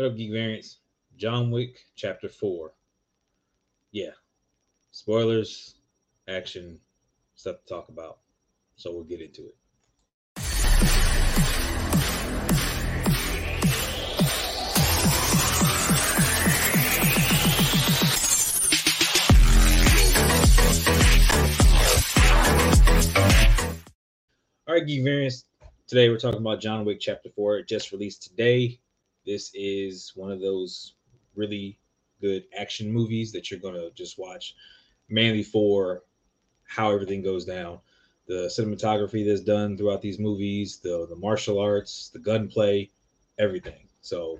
What up, Geek Variants? John Wick Chapter 4. Yeah. Spoilers, action, stuff to talk about. So we'll get into it. All right, Geek Variants. Today we're talking about John Wick Chapter 4. It just released today. This is one of those really good action movies that you're going to just watch mainly for how everything goes down. The cinematography that's done throughout these movies, the, the martial arts, the gunplay, everything. So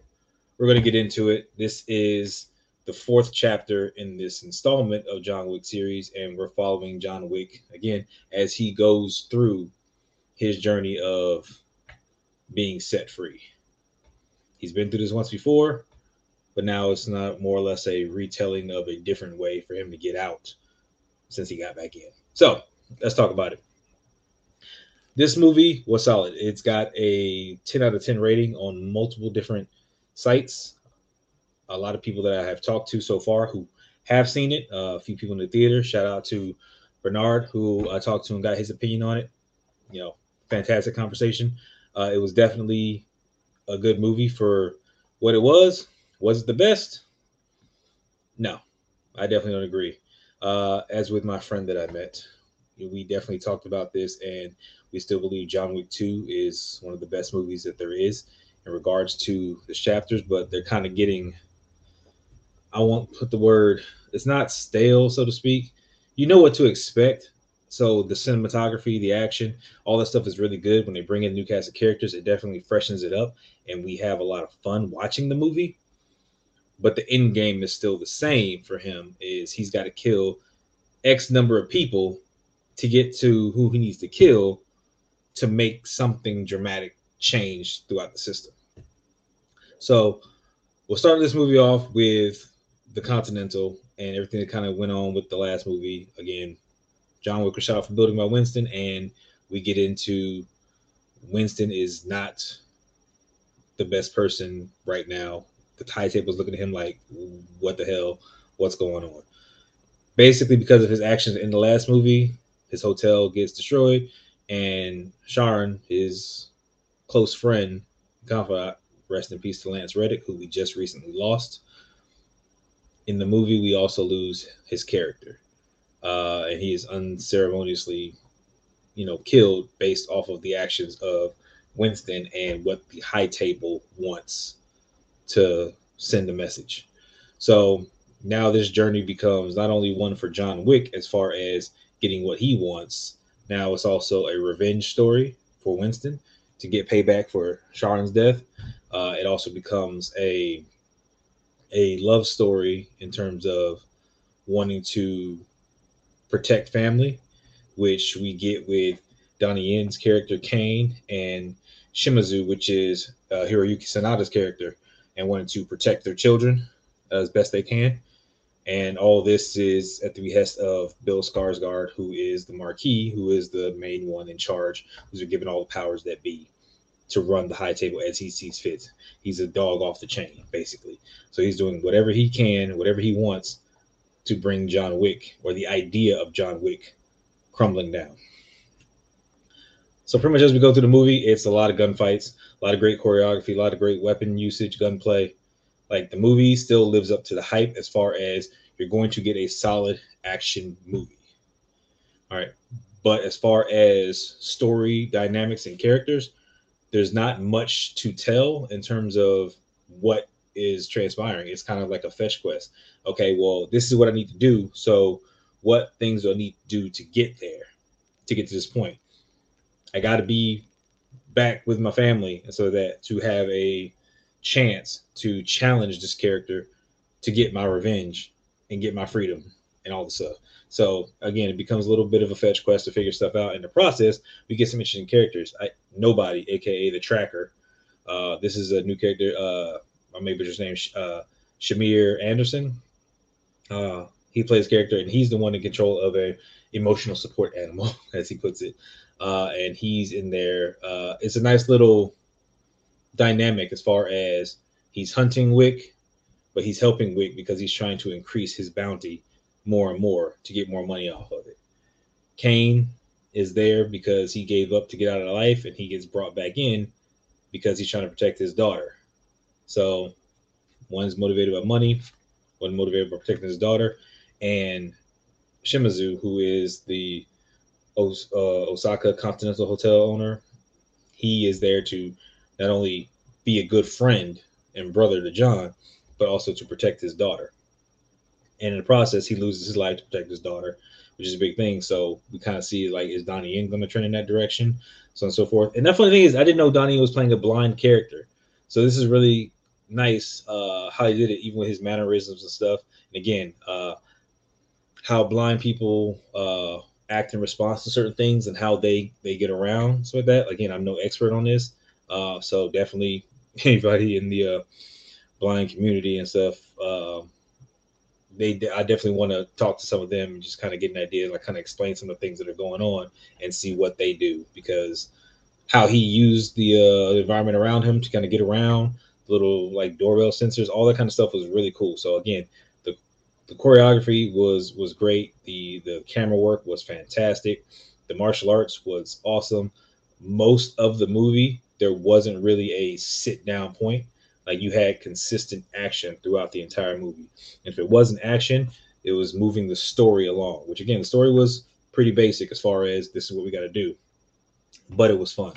we're going to get into it. This is the fourth chapter in this installment of John Wick series, and we're following John Wick again as he goes through his journey of being set free. He's been through this once before, but now it's not more or less a retelling of a different way for him to get out since he got back in. So let's talk about it. This movie was solid. It's got a 10 out of 10 rating on multiple different sites. A lot of people that I have talked to so far who have seen it, uh, a few people in the theater. Shout out to Bernard, who I talked to and got his opinion on it. You know, fantastic conversation. Uh, it was definitely a good movie for what it was. Was it the best? No, I definitely don't agree. Uh, as with my friend that I met, we definitely talked about this, and we still believe John Wick 2 is one of the best movies that there is in regards to the chapters, but they're kind of getting, I won't put the word, it's not stale, so to speak. You know what to expect so the cinematography, the action, all that stuff is really good. When they bring in new cast of characters, it definitely freshens it up, and we have a lot of fun watching the movie. But the end game is still the same for him: is he's got to kill X number of people to get to who he needs to kill to make something dramatic change throughout the system. So we'll start this movie off with the Continental and everything that kind of went on with the last movie. Again, John Wick was shot a building by Winston, and we get into Winston is not the best person right now. The high table's looking at him like, what the hell? What's going on? Basically, because of his actions in the last movie, his hotel gets destroyed, and Charon, his close friend, confidant, rest in peace to Lance Reddick, who we just recently lost. In the movie, we also lose his character uh, and he is unceremoniously, you know, killed based off of the actions of Winston and what the high table wants to send a message. So now this journey becomes not only one for John Wick as far as getting what he wants, now it's also a revenge story for Winston to get payback for Charon's death. Uh, it also becomes a a love story in terms of wanting to protect family, which we get with Donnie Yen's character Caine and Shimazu, which is uh, Hiroyuki Sanada's character, and wanting to protect their children as best they can. And all this is at the behest of Bill Skarsgård, who is the Marquis, who is the main one in charge, who's given all the powers that be to run the high table as he sees fit. He's a dog off the chain, basically. So he's doing whatever he can, whatever he wants to bring John Wick or the idea of John Wick crumbling down. So pretty much as we go through the movie, it's a lot of gunfights, a lot of great choreography, a lot of great weapon usage, gunplay. Like the movie still lives up to the hype as far as you're going to get a solid action movie. All right. But as far as story dynamics and characters, there's not much to tell in terms of what is transpiring. It's kind of like a fetch quest. Okay, well, this is what I need to do. So, what things do I need to do to get there, to get to this point? I got to be back with my family, so that to have a chance to challenge this character to get my revenge and get my freedom and all the stuff. So again, it becomes a little bit of a fetch quest to figure stuff out. In the process, we get some interesting characters. I, nobody, aka the Tracker. Uh, this is a new character. Uh, Maybe his name uh, Shamier Anderson. Uh, he plays character, and he's the one in control of a emotional support animal, as he puts it. Uh, and he's in there. Uh, it's a nice little dynamic as far as he's hunting Wick, but he's helping Wick because he's trying to increase his bounty more and more to get more money off of it. Caine is there because he gave up to get out of life and he gets brought back in because he's trying to protect his daughter. So one's motivated by money, one motivated by protecting his daughter, and Shimazu, who is the uh, Osaka Continental Hotel owner, he is there to not only be a good friend and brother to John, but also to protect his daughter. And in the process, he loses his life to protect his daughter, which is a big thing. So we kind of see like, is Donnie Yen going to trend in that direction? So on and so forth. And the funny thing is, I didn't know Donnie was playing a blind character. So this is really nice uh, how he did it, even with his mannerisms and stuff. And again, uh, how blind people uh, act in response to certain things and how they they get around so with that. Again, I'm no expert on this, uh, so definitely anybody in the uh, blind community and stuff, uh, they I definitely want to talk to some of them and just kind of get an idea, like kind of explain some of the things that are going on and see what they do because how he used the uh, environment around him to kind of get around little like doorbell sensors, all that kind of stuff was really cool. So again, the the choreography was was great. The the camera work was fantastic. The martial arts was awesome. Most of the movie, there wasn't really a sit down point. Like you had consistent action throughout the entire movie. And if it wasn't action, it was moving the story along, which again, the story was pretty basic as far as this is what we got to do, but it was fun.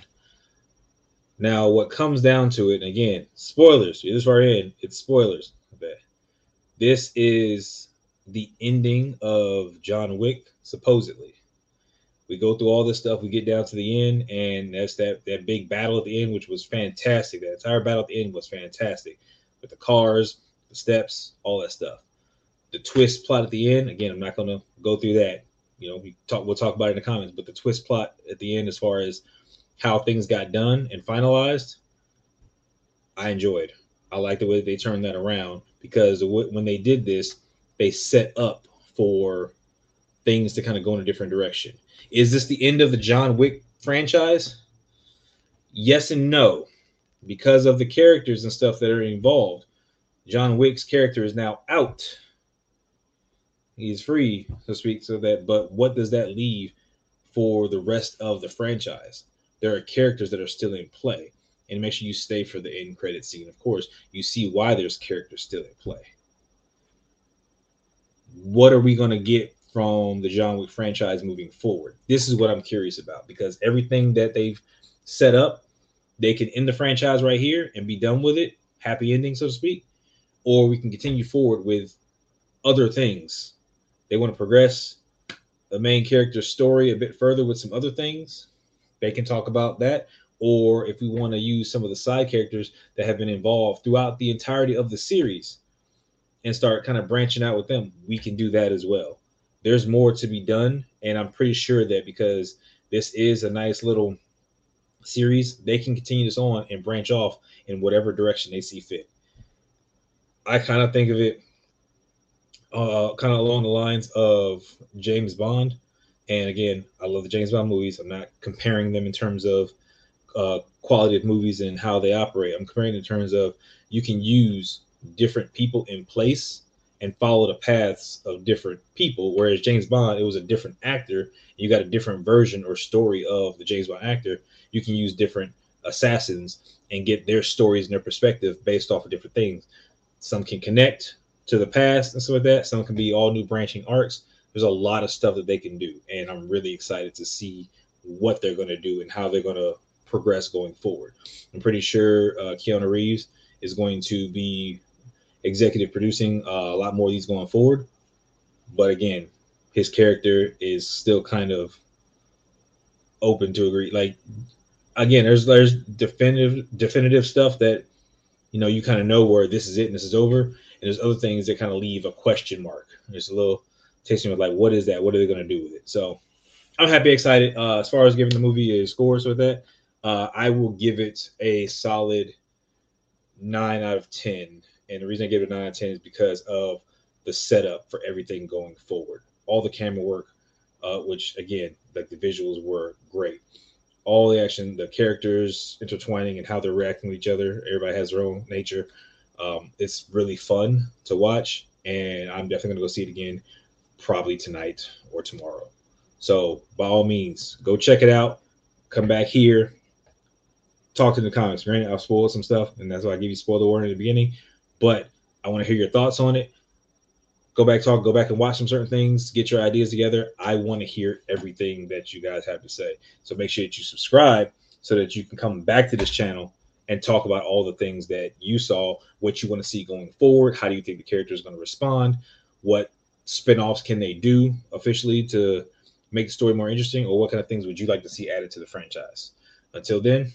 Now, what comes down to it, again, spoilers. You're This far in, it's spoilers. This is the ending of John Wick, supposedly. We go through all this stuff, we get down to the end, and that's that that big battle at the end, which was fantastic. That entire battle at the end was fantastic. With the cars, the steps, all that stuff. The twist plot at the end, again, I'm not gonna go through that. You know, we talk we'll talk about it in the comments, but the twist plot at the end as far as how things got done and finalized, I enjoyed. I like the way they turned that around because when they did this, they set up for things to kind of go in a different direction. Is this the end of the John Wick franchise? Yes and no, because of the characters and stuff that are involved. John Wick's character is now out. He's free, so to speak. So that, but what does that leave for the rest of the franchise? There are characters that are still in play and make sure you stay for the end credit scene. Of course, you see why there's characters still in play. What are we going to get from the John Wick franchise moving forward? This is what I'm curious about because everything that they've set up, they can end the franchise right here and be done with it, happy ending, so to speak, or we can continue forward with other things. They want to progress the main character's story a bit further with some other things they can talk about that. Or if we want to use some of the side characters that have been involved throughout the entirety of the series and start kind of branching out with them, we can do that as well. There's more to be done. And I'm pretty sure that because this is a nice little series, they can continue this on and branch off in whatever direction they see fit. I kind of think of it uh, kind of along the lines of James Bond. And again, I love the James Bond movies. I'm not comparing them in terms of uh, quality of movies and how they operate. I'm comparing in terms of you can use different people in place and follow the paths of different people. Whereas James Bond, it was a different actor. You got a different version or story of the James Bond actor. You can use different assassins and get their stories and their perspective based off of different things. Some can connect to the past and stuff like that. Some can be all new branching arcs there's a lot of stuff that they can do, and I'm really excited to see what they're going to do and how they're going to progress going forward. I'm pretty sure uh, Keanu Reeves is going to be executive producing uh, a lot more of these going forward. But again, his character is still kind of open to agree. Like again, there's there's definitive definitive stuff that you know you kind of know where this is it and this is over, and there's other things that kind of leave a question mark. There's a little me with like, what is that? What are they going to do with it? So I'm happy, excited. Uh, as far as giving the movie a score, so that, uh, I will give it a solid nine out of ten. And the reason I give it a nine out of ten is because of the setup for everything going forward. All the camera work, uh, which again, like the visuals were great. All the action, the characters intertwining and how they're reacting to each other. Everybody has their own nature. Um, it's really fun to watch, and I'm definitely gonna go see it again, probably tonight or tomorrow. So by all means, go check it out. Come back here, talk to the comments. Granted, I've spoiled some stuff, and that's why I give you spoiler warning in the beginning. But I want to hear your thoughts on it. Go back, talk, go back and watch some certain things, get your ideas together. I want to hear everything that you guys have to say. So make sure that you subscribe so that you can come back to this channel and talk about all the things that you saw, what you want to see going forward. How do you think the character is going to respond? What spin-offs can they do officially to make the story more interesting? Or what kind of things would you like to see added to the franchise? Until then,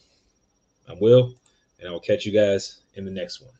I'm Will, and I will catch you guys in the next one.